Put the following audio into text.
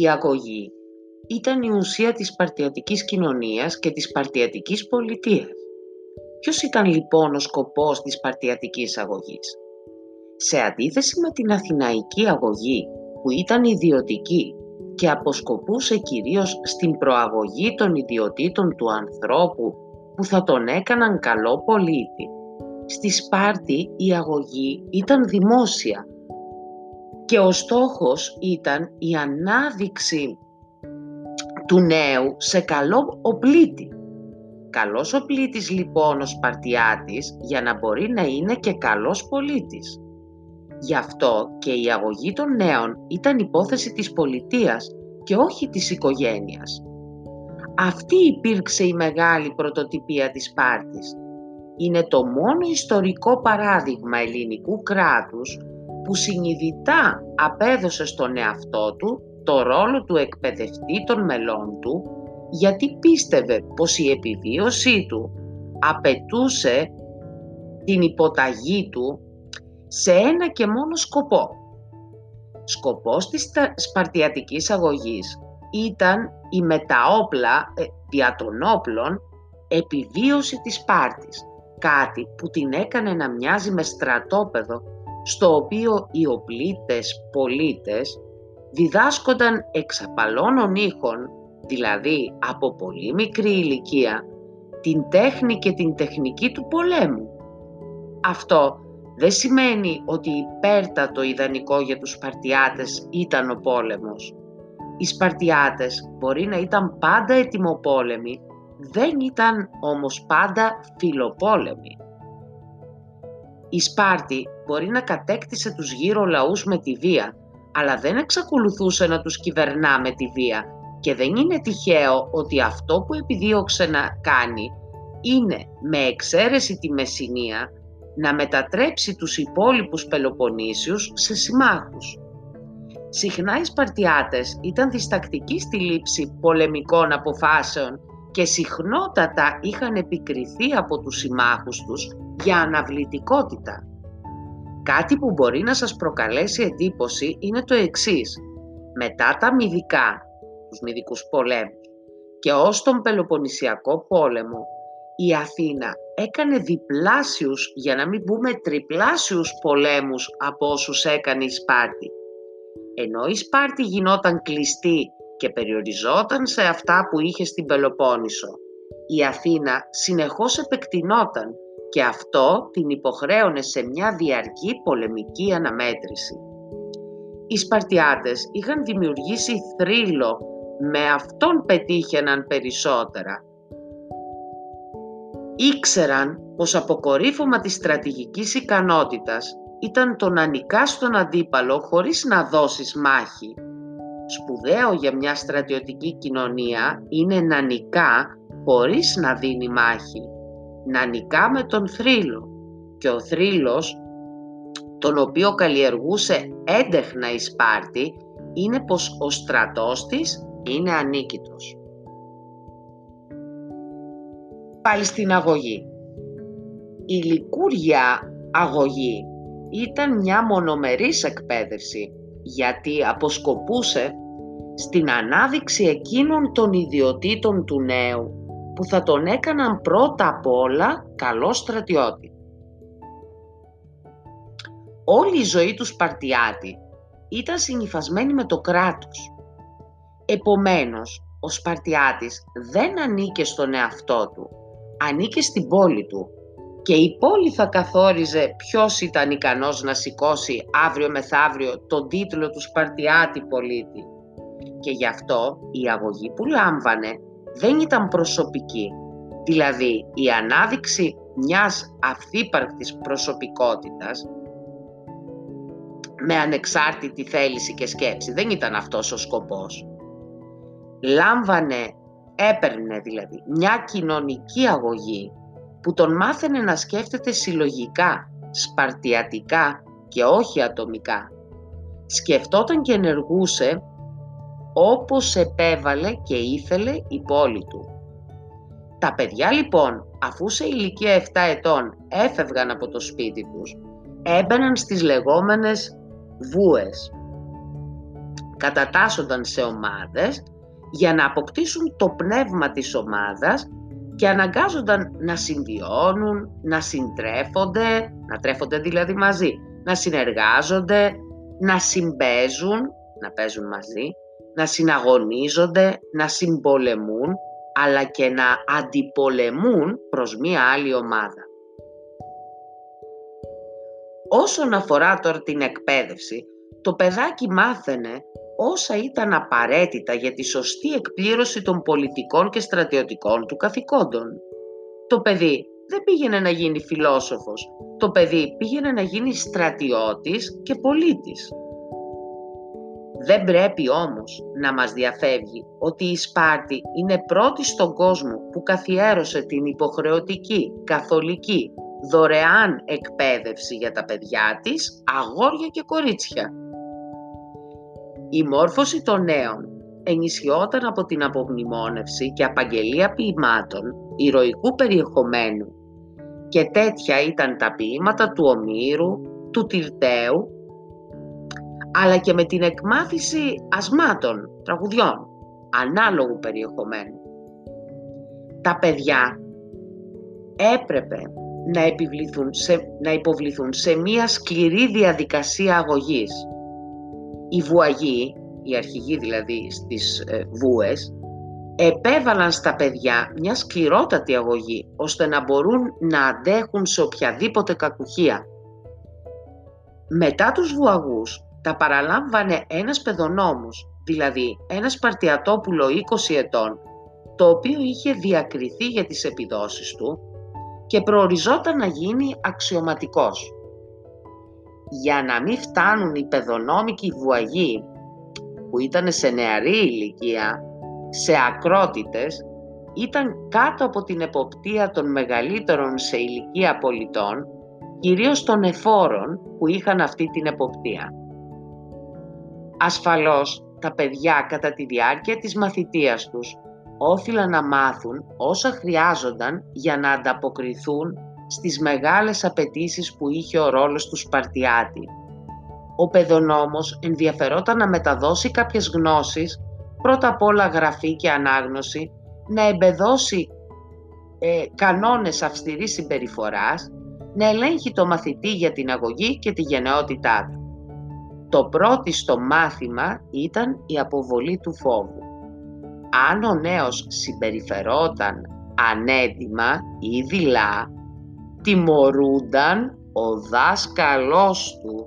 η αγωγή ήταν η ουσία της παρτιατικής κοινωνίας και της παρτιατικής πολιτείας. Ποιος ήταν λοιπόν ο σκοπός της παρτιατικής αγωγής; Σε αντίθεση με την αθηναϊκή αγωγή που ήταν ιδιωτική και αποσκοπούσε κυρίως στην προαγωγή των ιδιωτήτων του ανθρώπου που θα τον έκαναν καλό πολίτη. Στη Σπάρτη η αγωγή ήταν δημόσια και ο στόχος ήταν η ανάδειξη του νέου σε καλό οπλίτη. Καλός οπλίτης λοιπόν ο Σπαρτιάτης για να μπορεί να είναι και καλός πολίτης. Γι' αυτό και η αγωγή των νέων ήταν υπόθεση της πολιτείας και όχι της οικογένειας. Αυτή υπήρξε η μεγάλη πρωτοτυπία της Σπάρτης. Είναι το μόνο ιστορικό παράδειγμα ελληνικού κράτους που συνειδητά απέδωσε στον εαυτό του το ρόλο του εκπαιδευτή των μελών του γιατί πίστευε πως η επιβίωσή του απαιτούσε την υποταγή του σε ένα και μόνο σκοπό. Σκοπός της σπαρτιατικής αγωγής ήταν η μεταόπλα ε, δια των όπλων επιβίωση της Σπάρτης, κάτι που την έκανε να μοιάζει με στρατόπεδο στο οποίο οι οπλίτες πολίτες διδάσκονταν εξαπαλώνων ήχων, δηλαδή από πολύ μικρή ηλικία, την τέχνη και την τεχνική του πολέμου. Αυτό δεν σημαίνει ότι υπέρτατο ιδανικό για τους Σπαρτιάτες ήταν ο πόλεμος. Οι Σπαρτιάτες μπορεί να ήταν πάντα ετοιμοπόλεμοι, δεν ήταν όμως πάντα φιλοπόλεμοι. Η Σπάρτη μπορεί να κατέκτησε τους γύρω λαούς με τη βία, αλλά δεν εξακολουθούσε να τους κυβερνά με τη βία και δεν είναι τυχαίο ότι αυτό που επιδίωξε να κάνει είναι με εξαίρεση τη Μεσσηνία να μετατρέψει τους υπόλοιπους Πελοποννήσιους σε συμμάχους. Συχνά οι Σπαρτιάτες ήταν διστακτικοί στη λήψη πολεμικών αποφάσεων και συχνότατα είχαν επικριθεί από τους συμμάχους τους για αναβλητικότητα. Κάτι που μπορεί να σας προκαλέσει εντύπωση είναι το εξής. Μετά τα μυδικά, τους μυδικούς πολέμους, και ως τον Πελοποννησιακό πόλεμο, η Αθήνα έκανε διπλάσιους, για να μην πούμε τριπλάσιους πολέμους από όσους έκανε η Σπάρτη. Ενώ η Σπάρτη γινόταν κλειστή και περιοριζόταν σε αυτά που είχε στην Πελοπόννησο, η Αθήνα συνεχώς επεκτηνόταν και αυτό την υποχρέωνε σε μια διαρκή πολεμική αναμέτρηση. Οι Σπαρτιάτες είχαν δημιουργήσει θρύλο, με αυτόν πετύχαιναν περισσότερα. Ήξεραν πως αποκορύφωμα της στρατηγικής ικανότητας ήταν το να νικάς τον αντίπαλο χωρίς να δώσεις μάχη. Σπουδαίο για μια στρατιωτική κοινωνία είναι να νικά χωρίς να δίνει μάχη να νικά με τον θρύλο και ο θρύλος τον οποίο καλλιεργούσε έντεχνα η Σπάρτη είναι πως ο στρατός της είναι ανίκητος. Πάλι στην αγωγή. Η λικούρια αγωγή ήταν μια μονομερής εκπαίδευση γιατί αποσκοπούσε στην ανάδειξη εκείνων των ιδιωτήτων του νέου που θα τον έκαναν πρώτα απ' όλα καλό στρατιώτη. Όλη η ζωή τους Σπαρτιάτη ήταν συνυφασμένη με το κράτος. Επομένως, ο Σπαρτιάτης δεν ανήκε στον εαυτό του, ανήκε στην πόλη του και η πόλη θα καθόριζε ποιος ήταν ικανός να σηκώσει αύριο μεθαύριο τον τίτλο του Σπαρτιάτη πολίτη. Και γι' αυτό η αγωγή που λάμβανε δεν ήταν προσωπική. Δηλαδή η ανάδειξη μιας αυθύπαρκτης προσωπικότητας με ανεξάρτητη θέληση και σκέψη. Δεν ήταν αυτός ο σκοπός. Λάμβανε, έπαιρνε δηλαδή μια κοινωνική αγωγή που τον μάθαινε να σκέφτεται συλλογικά, σπαρτιατικά και όχι ατομικά. Σκεφτόταν και ενεργούσε όπως επέβαλε και ήθελε η πόλη του. Τα παιδιά λοιπόν, αφού σε ηλικία 7 ετών έφευγαν από το σπίτι τους, έμπαιναν στις λεγόμενες βούες. κατατάσσονταν σε ομάδες για να αποκτήσουν το πνεύμα της ομάδας και αναγκάζονταν να συμβιώνουν, να συντρέφονται, να τρέφονται δηλαδή μαζί, να συνεργάζονται, να συμπέζουν, να παίζουν μαζί, να συναγωνίζονται, να συμπολεμούν, αλλά και να αντιπολεμούν προς μία άλλη ομάδα. Όσον αφορά τώρα την εκπαίδευση, το παιδάκι μάθαινε όσα ήταν απαραίτητα για τη σωστή εκπλήρωση των πολιτικών και στρατιωτικών του καθηκόντων. Το παιδί δεν πήγαινε να γίνει φιλόσοφος, το παιδί πήγαινε να γίνει στρατιώτης και πολίτης. Δεν πρέπει όμως να μας διαφεύγει ότι η Σπάρτη είναι πρώτη στον κόσμο που καθιέρωσε την υποχρεωτική, καθολική, δωρεάν εκπαίδευση για τα παιδιά της, αγόρια και κορίτσια. Η μόρφωση των νέων ενισχυόταν από την απομνημόνευση και απαγγελία ποιημάτων ηρωικού περιεχομένου και τέτοια ήταν τα ποίηματα του Ομήρου, του Τυρτέου, αλλά και με την εκμάθηση ασμάτων, τραγουδιών, ανάλογου περιεχομένου. Τα παιδιά έπρεπε να, επιβληθούν σε, να υποβληθούν σε μία σκληρή διαδικασία αγωγής. Οι βουαγοί, οι αρχηγοί δηλαδή στις ε, βούες, επέβαλαν στα παιδιά μια σκληρότατη αγωγή, ώστε να μπορούν να αντέχουν σε οποιαδήποτε κακουχία. Μετά τους βουαγούς τα παραλάμβανε ένας παιδονόμος, δηλαδή ένας Παρτιατόπουλο 20 ετών, το οποίο είχε διακριθεί για τις επιδόσεις του και προοριζόταν να γίνει αξιωματικός. Για να μην φτάνουν οι παιδονόμοι και οι βουαγοί, που ήταν σε νεαρή ηλικία, σε ακρότητες, ήταν κάτω από την εποπτεία των μεγαλύτερων σε ηλικία πολιτών, κυρίως των εφόρων που είχαν αυτή την εποπτεία. Ασφαλώς, τα παιδιά κατά τη διάρκεια της μαθητείας τους όφυλαν να μάθουν όσα χρειάζονταν για να ανταποκριθούν στις μεγάλες απαιτήσεις που είχε ο ρόλος του Σπαρτιάτη. Ο παιδονόμος ενδιαφερόταν να μεταδώσει κάποιες γνώσεις, πρώτα απ' όλα γραφή και ανάγνωση, να εμπεδώσει ε, κανόνες αυστηρής συμπεριφοράς, να ελέγχει το μαθητή για την αγωγή και τη γενναιότητά του. Το πρώτο στο μάθημα ήταν η αποβολή του φόβου. Αν ο νέος συμπεριφερόταν ανέτοιμα ή δειλά, τιμωρούνταν ο δάσκαλός του